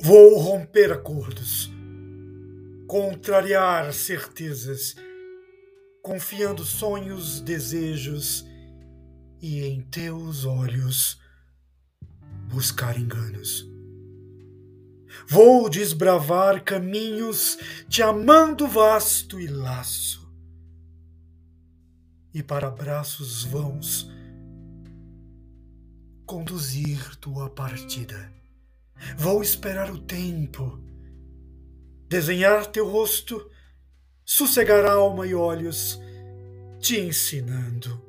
Vou romper acordos, contrariar certezas, confiando sonhos, desejos e em teus olhos buscar enganos. Vou desbravar caminhos, te amando vasto e laço. E para braços vãos, conduzir tua partida. Vou esperar o tempo, desenhar teu rosto, sossegar alma e olhos, te ensinando